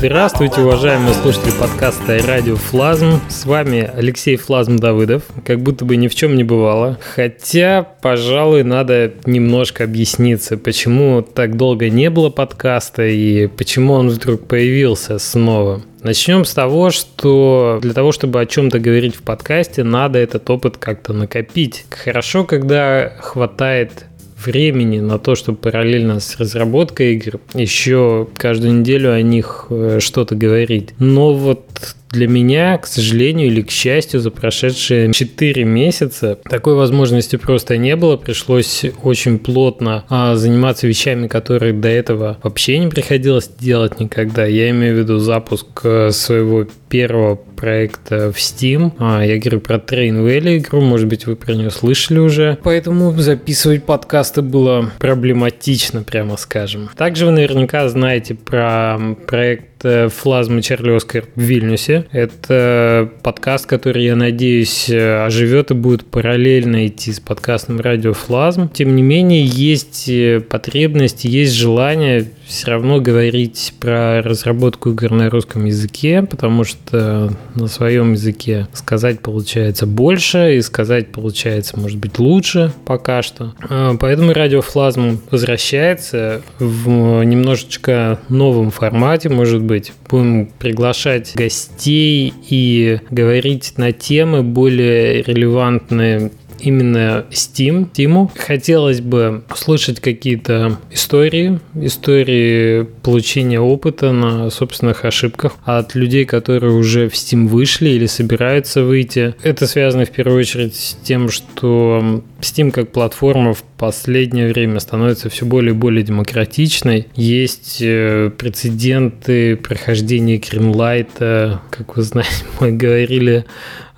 Здравствуйте, уважаемые слушатели подкаста «Радио Флазм». С вами Алексей Флазм Давыдов, как будто бы ни в чем не бывало. Хотя, пожалуй, надо немножко объясниться, почему так долго не было подкаста и почему он вдруг появился снова. Начнем с того, что для того, чтобы о чем-то говорить в подкасте, надо этот опыт как-то накопить. Хорошо, когда хватает времени на то, чтобы параллельно с разработкой игр еще каждую неделю о них э, что-то говорить. Но вот для меня, к сожалению или к счастью, за прошедшие 4 месяца такой возможности просто не было. Пришлось очень плотно а, заниматься вещами, которые до этого вообще не приходилось делать никогда. Я имею в виду запуск э, своего первого проекта в Steam. А, я говорю про Train Valley игру, может быть, вы про нее слышали уже. Поэтому записывать подкасты было проблематично, прямо скажем. Также вы наверняка знаете про проект Флазма Чарли Оскар в Вильнюсе. Это подкаст, который, я надеюсь, оживет и будет параллельно идти с подкастом Радио Флазм. Тем не менее, есть потребность, есть желание все равно говорить про разработку игр на русском языке, потому что на своем языке сказать получается больше, и сказать получается, может быть, лучше пока что. А, поэтому радиофлазм возвращается в немножечко новом формате, может быть. Будем приглашать гостей и говорить на темы более релевантные именно Steam, Steam. Хотелось бы услышать какие-то истории, истории получения опыта на собственных ошибках от людей, которые уже в Steam вышли или собираются выйти. Это связано в первую очередь с тем, что Steam как платформа в последнее время становится все более и более демократичной. Есть э, прецеденты прохождения Greenlight, как вы знаете, мы говорили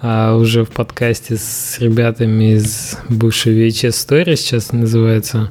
а уже в подкасте с ребятами из бывшей VHS Story, сейчас называется,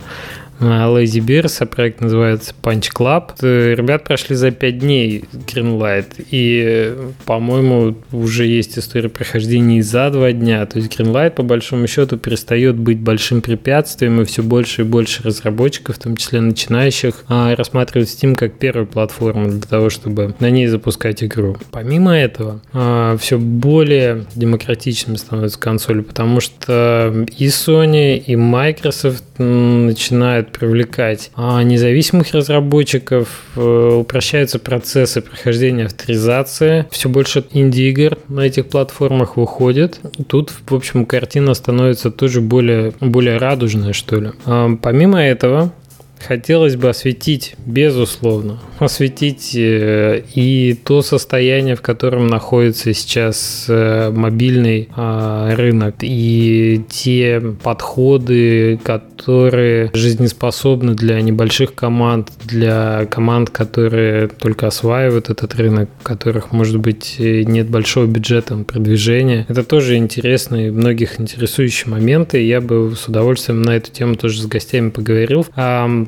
Lazy Bears, а проект называется Punch Club. Ребят прошли за 5 дней Greenlight, и, по-моему, уже есть история прохождения за 2 дня. То есть Greenlight, по большому счету, перестает быть большим препятствием, и все больше и больше разработчиков, в том числе начинающих, а, рассматривают Steam как первую платформу для того, чтобы на ней запускать игру. Помимо этого, а, все более демократичным становится консоль, потому что и Sony, и Microsoft начинают привлекать а независимых разработчиков, э, упрощаются процессы прохождения авторизации, все больше инди-игр на этих платформах выходит. Тут, в общем, картина становится тоже более, более радужная, что ли. А помимо этого, хотелось бы осветить, безусловно, осветить э, и то состояние, в котором находится сейчас э, мобильный а, рынок, и те подходы, которые жизнеспособны для небольших команд, для команд, которые только осваивают этот рынок, у которых, может быть, нет большого бюджета на продвижение. Это тоже интересные, многих интересующие моменты. Я бы с удовольствием на эту тему тоже с гостями поговорил.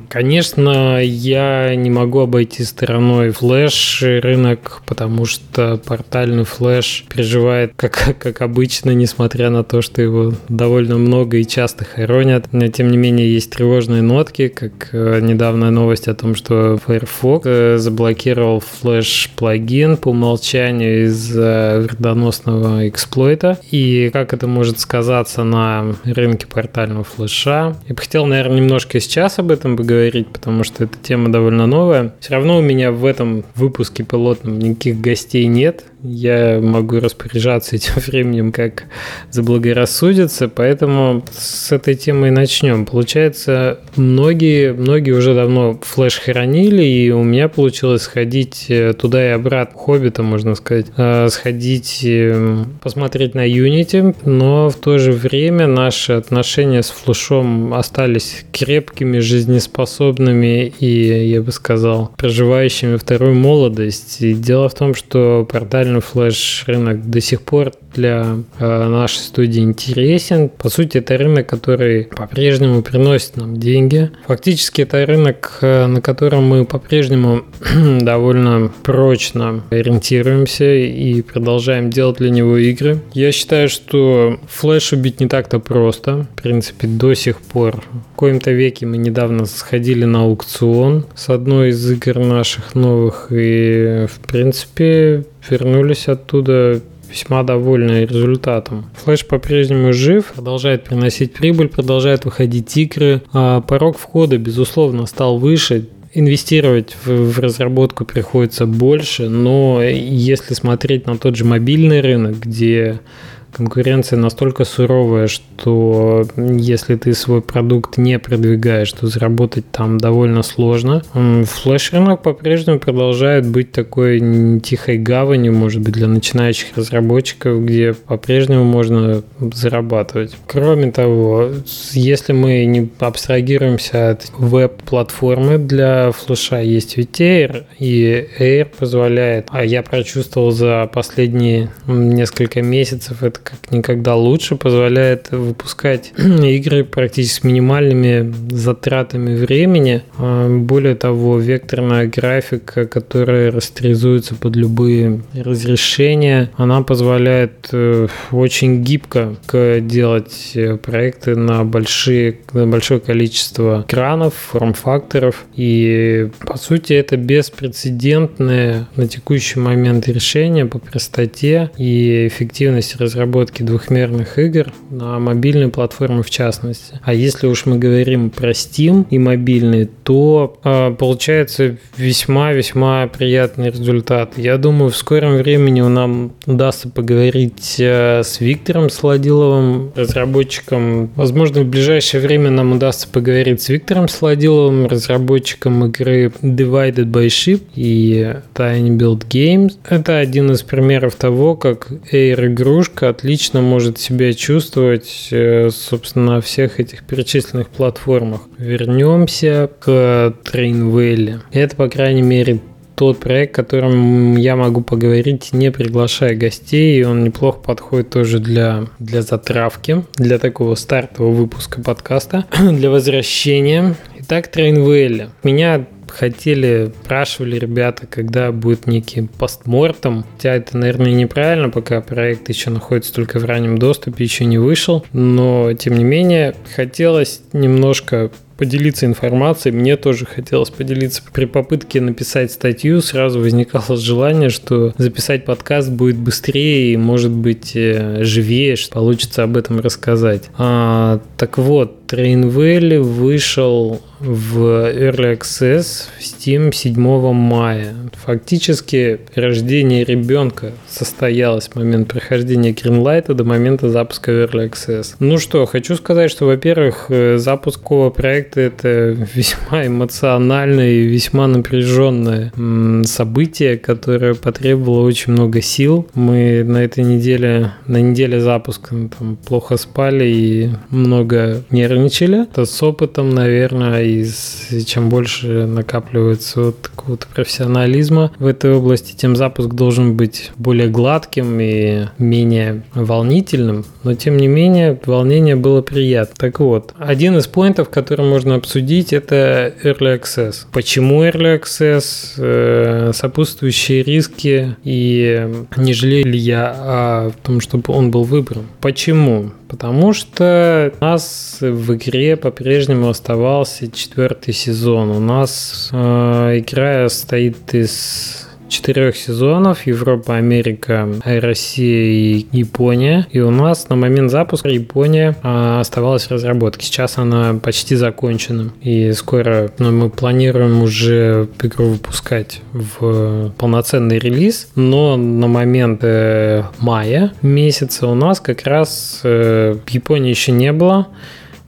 Конечно, я не могу обойти стороной флеш рынок, потому что портальный флеш переживает, как, как обычно, несмотря на то, что его довольно много и часто хоронят. Но, тем не менее, есть тревожные нотки, как э, недавняя новость о том, что Firefox э, заблокировал флеш-плагин по умолчанию из-за вредоносного эксплойта. И как это может сказаться на рынке портального флеша. Я бы хотел, наверное, немножко сейчас об этом поговорить, поговорить, потому что эта тема довольно новая. Все равно у меня в этом выпуске пилотном никаких гостей нет. Я могу распоряжаться этим временем, как заблагорассудится, поэтому с этой темы начнем. Получается, многие, многие уже давно флеш хоронили, и у меня получилось сходить э, туда и обратно. Хоббита, можно сказать. Э, сходить, э, посмотреть на Unity, но в то же время наши отношения с флешом остались крепкими, жизнеспособными и, я бы сказал, проживающими вторую молодость. И дело в том, что портальный флеш рынок до сих пор для э, нашей студии интересен. По сути, это рынок, который по-прежнему приносит нам деньги. Фактически, это рынок, э, на котором мы по-прежнему довольно прочно ориентируемся и продолжаем делать для него игры. Я считаю, что флеш убить не так-то просто. В принципе, до сих пор. В коем-то веке мы недавно сходили на аукцион с одной из игр наших новых и, в принципе, вернулись оттуда весьма довольны результатом. Флэш по-прежнему жив, продолжает приносить прибыль, продолжает выходить игры. А порог входа, безусловно, стал выше. Инвестировать в, в разработку приходится больше, но если смотреть на тот же мобильный рынок, где конкуренция настолько суровая, что если ты свой продукт не продвигаешь, то заработать там довольно сложно. Флеш-рынок по-прежнему продолжает быть такой тихой гаванью, может быть, для начинающих разработчиков, где по-прежнему можно зарабатывать. Кроме того, если мы не абстрагируемся от веб-платформы для флеша, есть ведь Air, и Air позволяет, а я прочувствовал за последние несколько месяцев, это как никогда лучше, позволяет выпускать игры практически с минимальными затратами времени. А, более того, векторная графика, которая растеризуется под любые разрешения, она позволяет э, очень гибко делать э, проекты на, большие, на большое количество экранов, форм-факторов. И, по сути, это беспрецедентное на текущий момент решение по простоте и эффективности разработки разработки двухмерных игр на мобильной платформе в частности. А если уж мы говорим про Steam и мобильный, то э, получается весьма-весьма приятный результат. Я думаю, в скором времени нам удастся поговорить э, с Виктором Сладиловым, разработчиком. Возможно, в ближайшее время нам удастся поговорить с Виктором Сладиловым, разработчиком игры Divided by Ship и Tiny Build Games. Это один из примеров того, как Air игрушка отлично может себя чувствовать, э, собственно, на всех этих перечисленных платформах. Вернемся к Train Valley. Это, по крайней мере, тот проект, которым я могу поговорить, не приглашая гостей, и он неплохо подходит тоже для, для затравки, для такого стартового выпуска подкаста, для возвращения. Итак, Train Valley. Меня хотели, спрашивали ребята, когда будет некий postmortem. Хотя это, наверное, неправильно, пока проект еще находится только в раннем доступе, еще не вышел. Но, тем не менее, хотелось немножко поделиться информацией. Мне тоже хотелось поделиться. При попытке написать статью сразу возникало желание, что записать подкаст будет быстрее и, может быть, э, живее, что получится об этом рассказать. А, так вот, Train Valley вышел в Early Access в Steam 7 мая. Фактически рождение ребенка состоялось в момент прохождения Greenlight до момента запуска Early Access. Ну что, хочу сказать, что, во-первых, э, запуск такого проекта это весьма эмоциональное и весьма напряженное событие, которое потребовало очень много сил. Мы на этой неделе, на неделе запуска там, плохо спали и много нервничали. Это с опытом, наверное, и чем больше накапливается вот какого-то профессионализма в этой области, тем запуск должен быть более гладким и менее волнительным. Но, тем не менее, волнение было приятно. Так вот, один из поинтов, который можно обсудить, это Early Access. Почему Early Access? Э, сопутствующие риски и не жалею ли я о том, чтобы он был выбран. Почему? Потому что у нас в игре по-прежнему оставался четвертый сезон. У нас э, игра состоит из четырех сезонов Европа, Америка, Россия и Япония. И у нас на момент запуска Япония а, оставалась в разработке. Сейчас она почти закончена. И скоро ну, мы планируем уже игру выпускать в полноценный релиз. Но на момент э, мая месяца у нас как раз э, Японии еще не было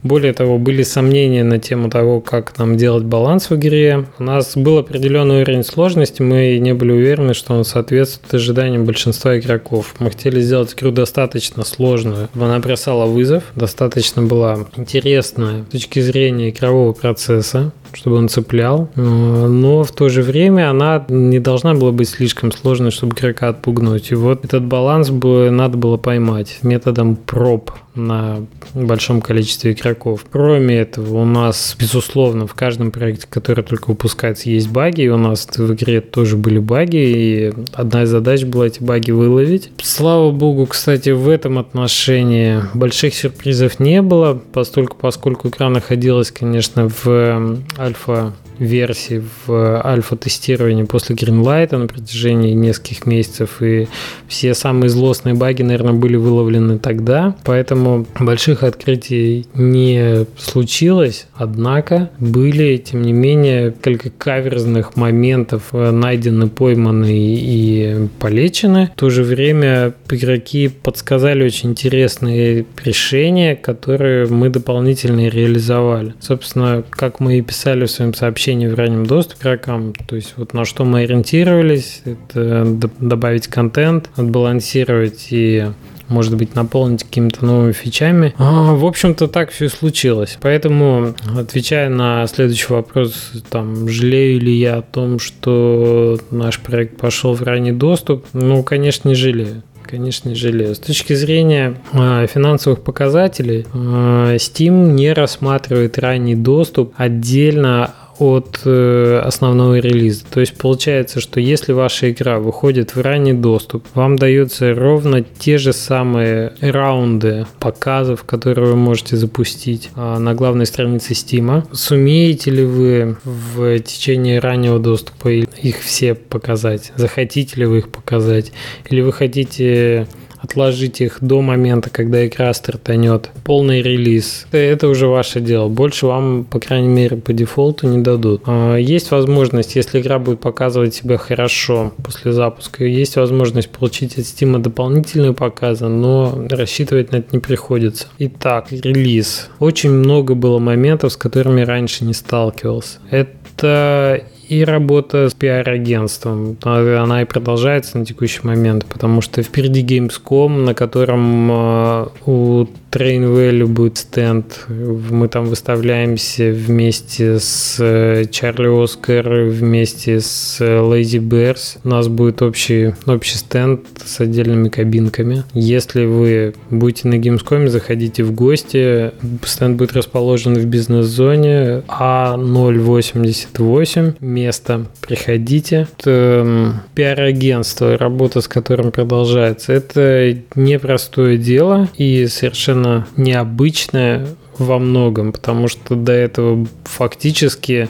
Более того, были сомнения на тему того, как нам делать баланс в игре. У нас был определенный уровень сложности, мы не были уверены, что он соответствует ожиданиям большинства игроков. Мы хотели сделать игру достаточно сложную, чтобы она бросала вызов, достаточно была интересная с точки зрения игрового процесса, чтобы он цеплял. Но в то же время она не должна была быть слишком сложной, чтобы игрока отпугнуть. И вот этот баланс бы надо было поймать методом проб на большом количестве игроков. Кроме этого, у нас, безусловно, в каждом проекте, который только выпускается, есть баги. И у нас в игре тоже были баги, и одна из задач была эти баги выловить. Слава богу, кстати, в этом отношении больших сюрпризов не было, поскольку, поскольку игра находилась, конечно, в альфа версии в альфа-тестировании после Greenlight на протяжении нескольких месяцев, и все самые злостные баги, наверное, были выловлены тогда, поэтому больших открытий не случилось, однако были, тем не менее, несколько каверзных моментов э, найдены, пойманы и полечены. В то же время игроки подсказали очень интересные решения, которые мы дополнительно реализовали. Собственно, как мы и писали в своем сообщении, сообщений в раннем доступе игрокам. То есть вот на что мы ориентировались, это добавить контент, отбалансировать и может быть, наполнить какими-то новыми фичами. А, в общем-то, так все и случилось. Поэтому, отвечая на следующий вопрос, там, жалею ли я о том, что наш проект пошел в ранний доступ, ну, конечно, не жалею. Конечно, не жалею. С точки зрения э, финансовых показателей, э, Steam не рассматривает ранний доступ отдельно от э, основного релиза. То есть получается, что если ваша игра выходит в ранний доступ, вам даются ровно те же самые раунды показов, которые вы можете запустить э, на главной странице Steam. Сумеете ли вы в течение раннего доступа их все показать? Захотите ли вы их показать? Или вы хотите отложить их до момента, когда игра стартанет. Полный релиз. Это уже ваше дело. Больше вам, по крайней мере, по дефолту не дадут. А, есть возможность, если игра будет показывать себя хорошо после запуска, есть возможность получить от Steam дополнительные показы, но рассчитывать на это не приходится. Итак, релиз. Очень много было моментов, с которыми раньше не сталкивался. Это и работа с пиар-агентством. Она и продолжается на текущий момент, потому что впереди Gamescom, на котором а, у Train Value будет стенд. Мы там выставляемся вместе с э, Чарли Оскар, вместе с Lazy Bears. У нас будет общий, общий стенд с отдельными кабинками. Если вы будете на Gamescom, заходите в гости. Стенд будет расположен в бизнес-зоне А088 место. Приходите. Это пиар-агентство, работа с которым продолжается. Это непростое дело и совершенно необычное во многом, потому что до этого фактически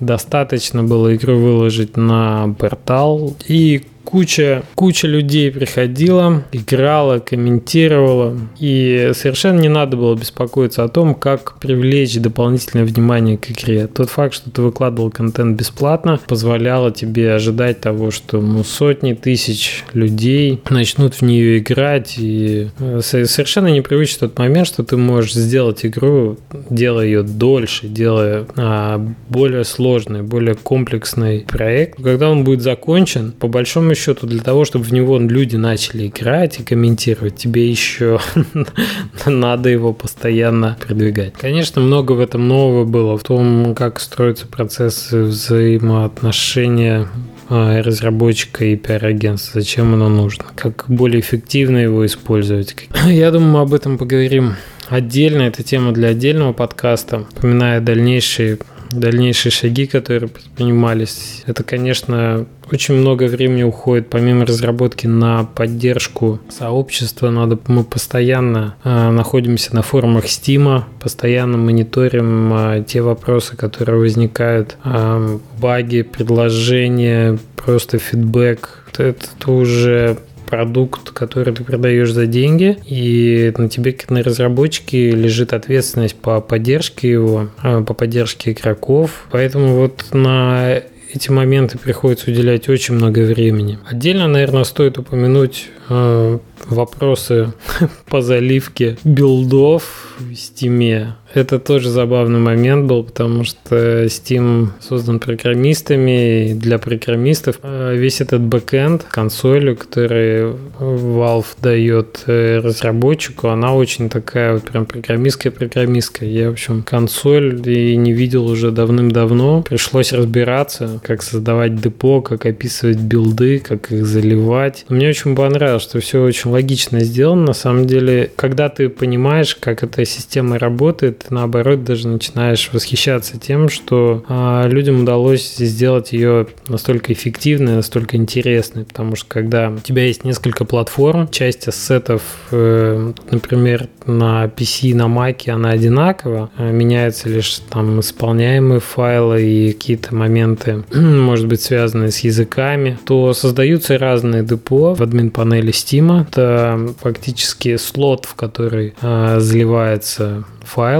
достаточно было игру выложить на портал и куча, куча людей приходила, играла, комментировала, и совершенно не надо было беспокоиться о том, как привлечь дополнительное внимание к игре. Тот факт, что ты выкладывал контент бесплатно, позволяло тебе ожидать того, что ну, сотни тысяч людей начнут в нее играть, и э, совершенно непривычный тот момент, что ты можешь сделать игру, делая ее дольше, делая а, более сложный, более комплексный проект. Когда он будет закончен, по большому счету для того, чтобы в него люди начали играть и комментировать, тебе еще надо его постоянно продвигать. Конечно, много в этом нового было, в том, как строятся процессы взаимоотношения а, разработчика и пиар-агентства, зачем оно нужно, как более эффективно его использовать. Я думаю, мы об этом поговорим отдельно, это тема для отдельного подкаста, упоминая дальнейшие дальнейшие шаги, которые предпринимались. Это, конечно, очень много времени уходит, помимо разработки, на поддержку сообщества. Надо, мы постоянно э, находимся на форумах Steam, постоянно мониторим э, те вопросы, которые возникают, э, баги, предложения, просто фидбэк. Это, это уже продукт, который ты продаешь за деньги, и на тебе, как на разработчике, лежит ответственность по поддержке его, а, по поддержке игроков. Поэтому вот на эти моменты приходится уделять очень много времени. Отдельно, наверное, стоит упомянуть э, вопросы по заливке билдов в Steam е. Это тоже забавный момент был, потому что Steam создан программистами, для программистов э, весь этот бэкэнд, консоль, который Valve дает э, разработчику, она очень такая вот прям программистская-программистская. Я, в общем, консоль и не видел уже давным-давно. Пришлось разбираться, как создавать депо, как описывать билды, как их заливать. Мне очень понравилось, что все очень логично сделано. На самом деле, когда ты понимаешь, как эта система работает, ты наоборот даже начинаешь восхищаться тем, что а, людям удалось сделать ее настолько эффективной, настолько интересной, потому что когда у тебя есть несколько платформ, часть ассетов, э, например, на PC на Mac, она одинакова, а меняются лишь там исполняемые файлы и какие-то моменты, может быть, связанные с языками, то создаются разные депо в админ-панели Steam. Это фактически слот, в который э, заливается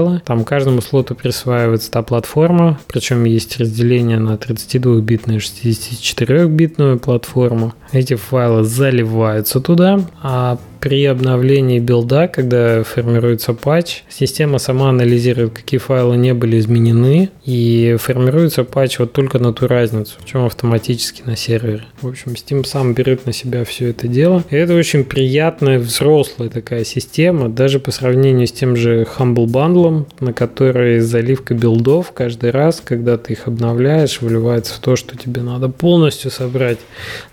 файлы. Там каждому слоту присваивается та платформа, причем есть разделение на 32-битную и 64-битную платформу. Эти файлы заливаются туда, а при обновлении билда, когда формируется патч, система сама анализирует, какие файлы не были изменены, и формируется патч вот только на ту разницу, причем автоматически на сервере. В общем, Steam сам берет на себя все это дело. И это очень приятная, взрослая такая система, даже по сравнению с тем же Humble Bundle, на который заливка билдов каждый раз, когда ты их обновляешь, выливается в то, что тебе надо полностью собрать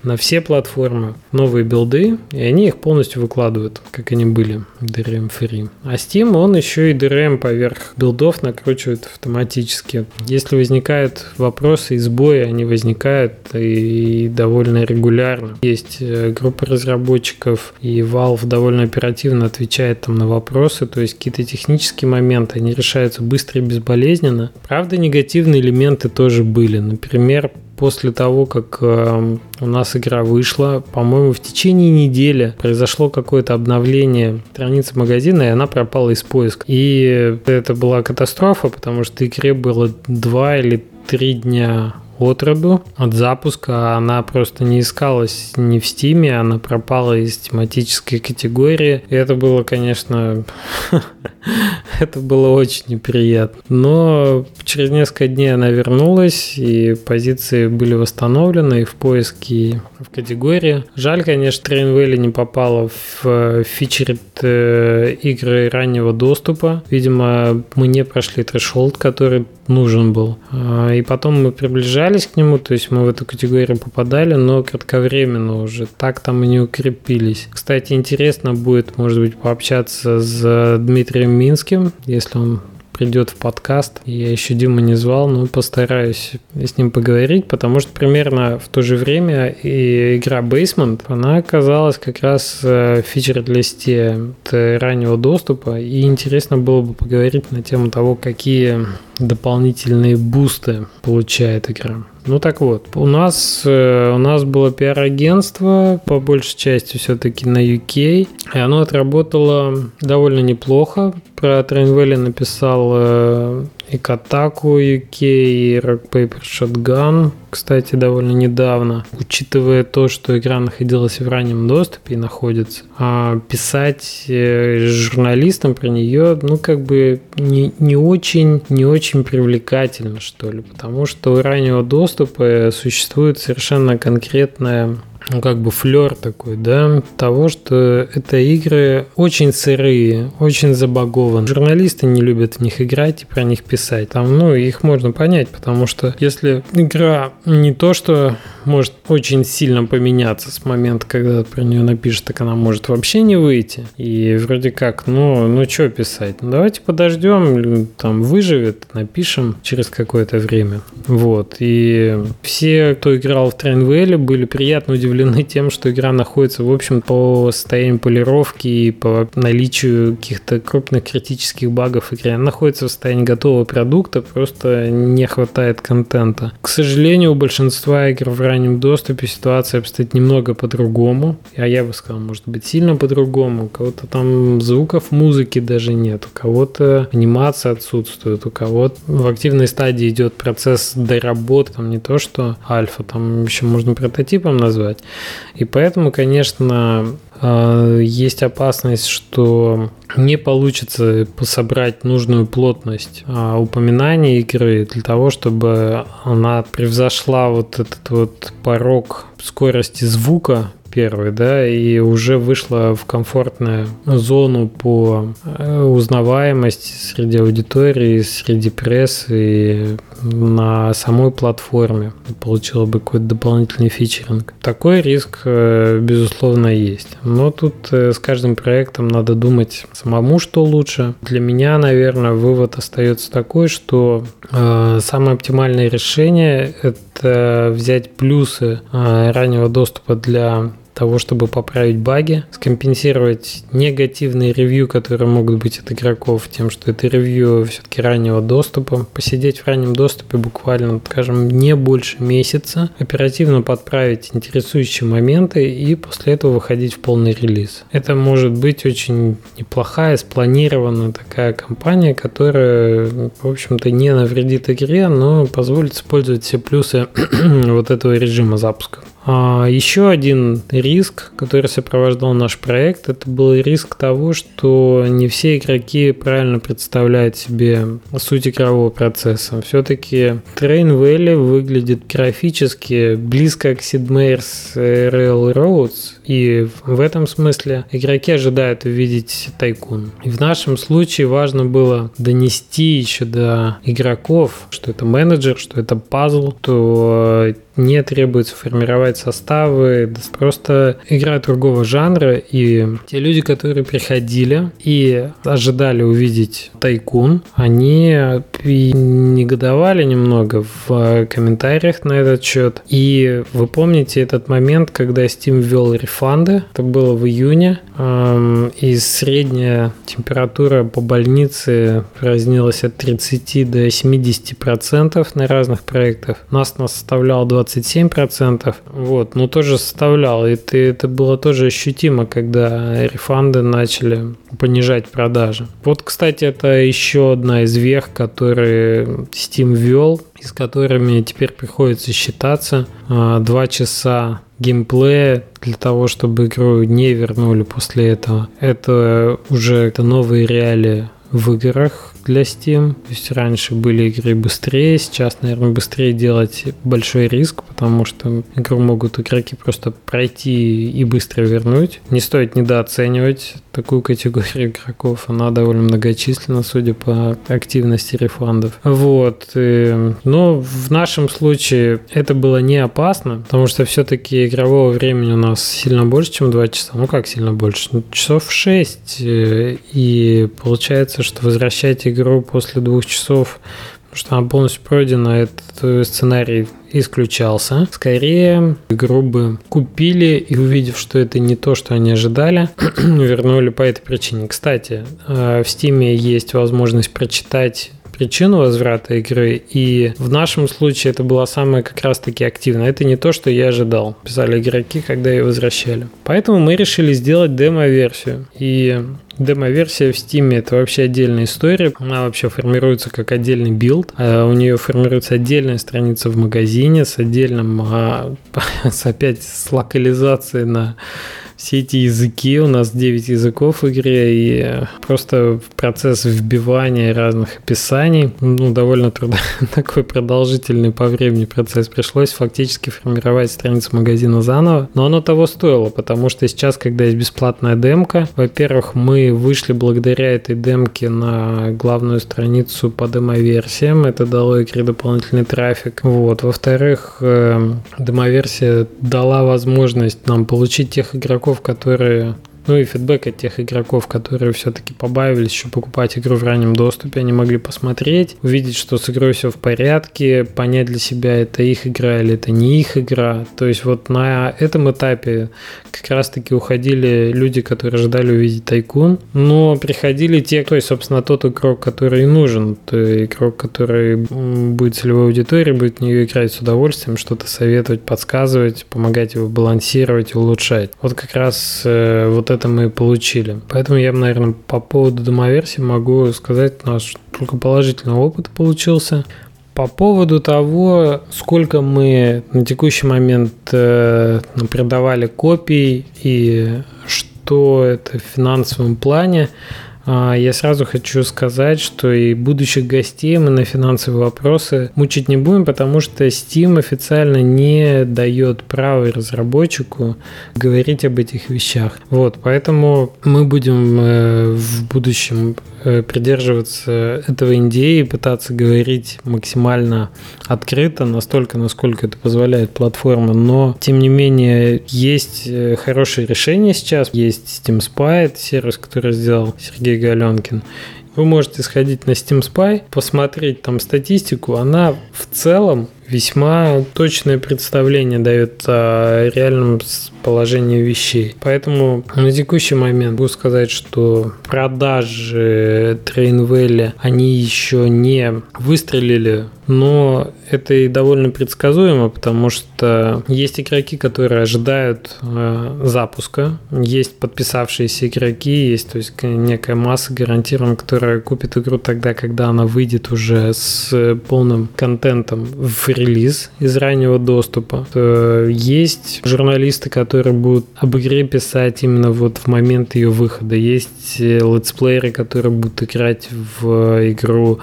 на все платформы новые билды, и они их полностью выкладывают как они были, DRM free. А Steam, он еще и DRM поверх билдов накручивает автоматически. Если возникают вопросы и сбои, они возникают и довольно регулярно. Есть э, группа разработчиков, и Valve довольно оперативно отвечает там на вопросы, то есть какие-то технические моменты, они решаются быстро и безболезненно. Правда, негативные элементы тоже были. Например, после того, как э, у нас игра вышла, по-моему, в течение недели произошло какое-то обновление страницы магазина, и она пропала из поиска. И это была катастрофа, потому что игре было два или три дня от роду, от запуска. Она просто не искалась ни в Стиме, она пропала из тематической категории. И это было, конечно, это было очень неприятно. Но через несколько дней она вернулась, и позиции были восстановлены, и в поиске, в категории. Жаль, конечно, Train Valley не попала в фичерит э, игры раннего доступа. Видимо, мы не прошли трешолд, который нужен был. А, и потом мы приближались к нему, то есть мы в эту категорию попадали, но кратковременно уже. Так там и не укрепились. Кстати, интересно будет, может быть, пообщаться с Дмитрием Минским, если он придет в подкаст. Я еще Дима не звал, но постараюсь с ним поговорить, потому что примерно в то же время и игра Basement, она оказалась как раз в фичер-листе раннего доступа, и интересно было бы поговорить на тему того, какие дополнительные бусты получает игра. Ну так вот, у нас, э, у нас было пиар-агентство, по большей части все-таки на UK, и оно отработало довольно неплохо. Про Valley написал э, и Kotaku UK, и Rock Paper Shotgun, кстати, довольно недавно. Учитывая то, что игра находилась в раннем доступе и находится, а писать э, журналистам про нее, ну, как бы не, не очень, не очень привлекательно, что ли, потому что у раннего доступа существует совершенно конкретная ну, как бы флер такой, да, того, что это игры очень сырые, очень забагованы. Журналисты не любят в них играть и про них писать. Там, ну, их можно понять, потому что если игра не то, что может очень сильно поменяться с момента, когда про нее напишешь, так она может вообще не выйти. И вроде как, ну, ну что писать? Ну, давайте подождем, там выживет, напишем через какое-то время. Вот. И все, кто играл в Valley, были приятно удивлены удивлены тем, что игра находится, в общем, по состоянию полировки и по наличию каких-то крупных критических багов в игре. Она находится в состоянии готового продукта, просто не хватает контента. К сожалению, у большинства игр в раннем доступе ситуация обстоит немного по-другому. А я бы сказал, может быть, сильно по-другому. У кого-то там звуков музыки даже нет, у кого-то анимация отсутствует, у кого-то в активной стадии идет процесс доработки, там не то что альфа, там еще можно прототипом назвать. И поэтому, конечно, э, есть опасность, что не получится собрать нужную плотность а, упоминаний игры для того, чтобы она превзошла вот этот вот порог скорости звука первый, да, и уже вышла в комфортную зону по э, узнаваемости среди аудитории, среди прессы и на самой платформе. Получила бы какой-то дополнительный фичеринг. Такой риск, э, безусловно, есть. Но тут э, с каждым проектом надо думать самому, что лучше. Для меня, наверное, вывод остается такой, что самое оптимальное решение – это взять плюсы раннего доступа для того, чтобы поправить баги, скомпенсировать негативные ревью, которые могут быть от игроков, тем, что это ревью все-таки раннего доступа, посидеть в раннем доступе буквально, скажем, не больше месяца, оперативно подправить интересующие моменты и после этого выходить в полный релиз. Это может быть очень неплохая, спланированная такая компания, которая, в общем-то, не навредит игре, но позволит использовать все плюсы вот этого режима запуска. А еще один риск, который сопровождал наш проект, это был риск того, что не все игроки правильно представляют себе суть игрового процесса. Все-таки Train Valley выглядит графически близко к Sid Meier's Railroads, и в этом смысле игроки ожидают увидеть тайкун. И в нашем случае важно было донести еще до игроков, что это менеджер, что это пазл, то не требуется формировать составы, просто игра другого жанра, и те люди, которые приходили и ожидали увидеть Тайкун, они негодовали немного в комментариях на этот счет. И вы помните этот момент, когда Steam ввел рефанды, это было в июне, и средняя температура по больнице разнилась от 30 до 70 процентов на разных проектах. У нас нас составлял 27%. Вот, но тоже составлял. И ты, это было тоже ощутимо, когда рефанды начали понижать продажи. Вот, кстати, это еще одна из вех, которые Steam ввел, с которыми теперь приходится считаться. А, два часа геймплея для того, чтобы игру не вернули после этого. Это уже это новые реалии в играх для Steam. То есть раньше были игры быстрее, сейчас, наверное, быстрее делать большой риск, потому что игру могут игроки просто пройти и быстро вернуть. Не стоит недооценивать такую категорию игроков. Она довольно многочисленна, судя по активности рефандов. Вот. И, но в нашем случае это было не опасно, потому что все-таки игрового времени у нас сильно больше, чем 2 часа. Ну как сильно больше? Ну, часов 6. Э, и получается, что возвращать игру после двух часов потому что она полностью пройдена, этот э, сценарий исключался. Скорее, игру бы купили и увидев, что это не то, что они ожидали, вернули по этой причине. Кстати, э, в Steam есть возможность прочитать причину возврата игры, и в нашем случае это была самая как раз-таки активная. Это не то, что я ожидал, писали игроки, когда ее возвращали. Поэтому мы решили сделать демо-версию. И Демо-версия в Steam это вообще отдельная история. Она вообще формируется как отдельный билд. А у нее формируется отдельная страница в магазине с отдельным, а, с опять с локализацией на все эти языки, у нас 9 языков в игре, и просто процесс вбивания разных описаний, ну, довольно трудно, такой продолжительный по времени процесс. Пришлось фактически формировать страницу магазина заново, но оно того стоило, потому что сейчас, когда есть бесплатная демка, во-первых, мы вышли благодаря этой демке на главную страницу по демо-версиям, это дало игре дополнительный трафик. Вот. Во-вторых, эм, демо-версия дала возможность нам получить тех игроков, игроков, которые ну и фидбэк от тех игроков, которые все-таки побавились еще покупать игру в раннем доступе, они могли посмотреть, увидеть, что с игрой все в порядке, понять для себя, это их игра или это не их игра. То есть вот на этом этапе как раз-таки уходили люди, которые ожидали увидеть Тайкун, но приходили те, то есть, собственно, тот игрок, который нужен, то игрок, который будет целевой аудиторией, будет в нее играть с удовольствием, что-то советовать, подсказывать, помогать его балансировать, улучшать. Вот как раз э, вот это мы получили. Поэтому я, наверное, по поводу домоверсии могу сказать, наш только положительный опыт получился. По поводу того, сколько мы на текущий момент э, продавали копий и что это в финансовом плане, я сразу хочу сказать, что и будущих гостей мы на финансовые вопросы мучить не будем, потому что Steam официально не дает права разработчику говорить об этих вещах. Вот, поэтому мы будем э, в будущем э, придерживаться этого NDA и пытаться говорить максимально открыто, настолько, насколько это позволяет платформа. Но, тем не менее, есть э, хорошее решение сейчас. Есть Steam Spy, сервис, который сделал Сергей Сергей Галенкин. Вы можете сходить на Steam Spy, посмотреть там статистику. Она в целом весьма точное представление дает о реальном положении вещей. Поэтому на текущий момент могу сказать, что продажи Train Valley, они еще не выстрелили, но это и довольно предсказуемо, потому что есть игроки, которые ожидают э, запуска, есть подписавшиеся игроки, есть то есть некая масса гарантированно, которая купит игру тогда, когда она выйдет уже с полным контентом в релиз из раннего доступа. Э, есть журналисты, которые будут об игре писать именно вот в момент ее выхода. Есть э, летсплееры, которые будут играть в игру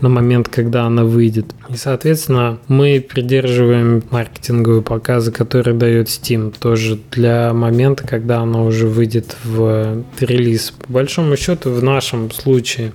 на момент, когда она выйдет. И, соответственно, мы придерживаем маркетинговые показы, которые дает Steam, тоже для момента, когда она уже выйдет в релиз. По большому счету, в нашем случае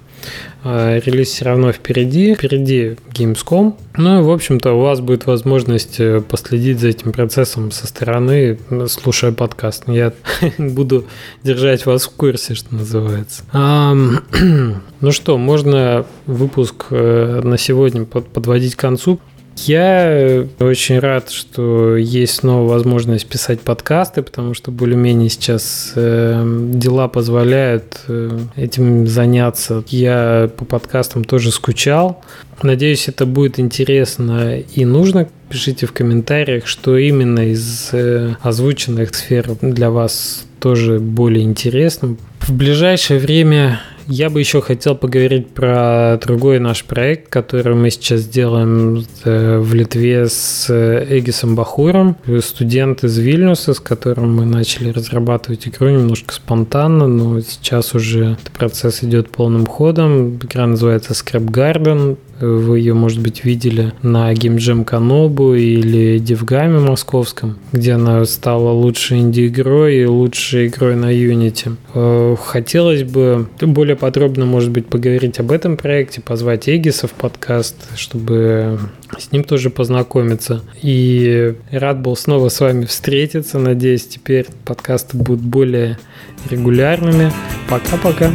релиз все равно впереди, впереди Gamescom. Ну и, в общем-то, у вас будет возможность э, последить за этим процессом со стороны, слушая подкаст. Я буду держать вас в курсе, что называется. ну что, можно выпуск э, на сегодня подводить к концу. Я очень рад, что есть снова возможность писать подкасты, потому что более-менее сейчас э, дела позволяют э, этим заняться. Я по подкастам тоже скучал. Надеюсь, это будет интересно и нужно. Пишите в комментариях, что именно из э, озвученных сфер для вас тоже более интересно. В ближайшее время я бы еще хотел поговорить про другой наш проект, который мы сейчас делаем э, в Литве с Эгисом Бахуром, студент из Вильнюса, с которым мы начали разрабатывать игру немножко спонтанно, но сейчас уже процесс идет полным ходом. Игра называется Scrap Garden. Вы ее, может быть, видели на Jam Канобу или Девгаме московском, где она стала лучшей инди-игрой и лучшей игрой на Unity. Э, хотелось бы более подробно, может быть, поговорить об этом проекте, позвать Эгиса в подкаст, чтобы с ним тоже познакомиться. И рад был снова с вами встретиться. Надеюсь, теперь подкасты будут более регулярными. Пока-пока.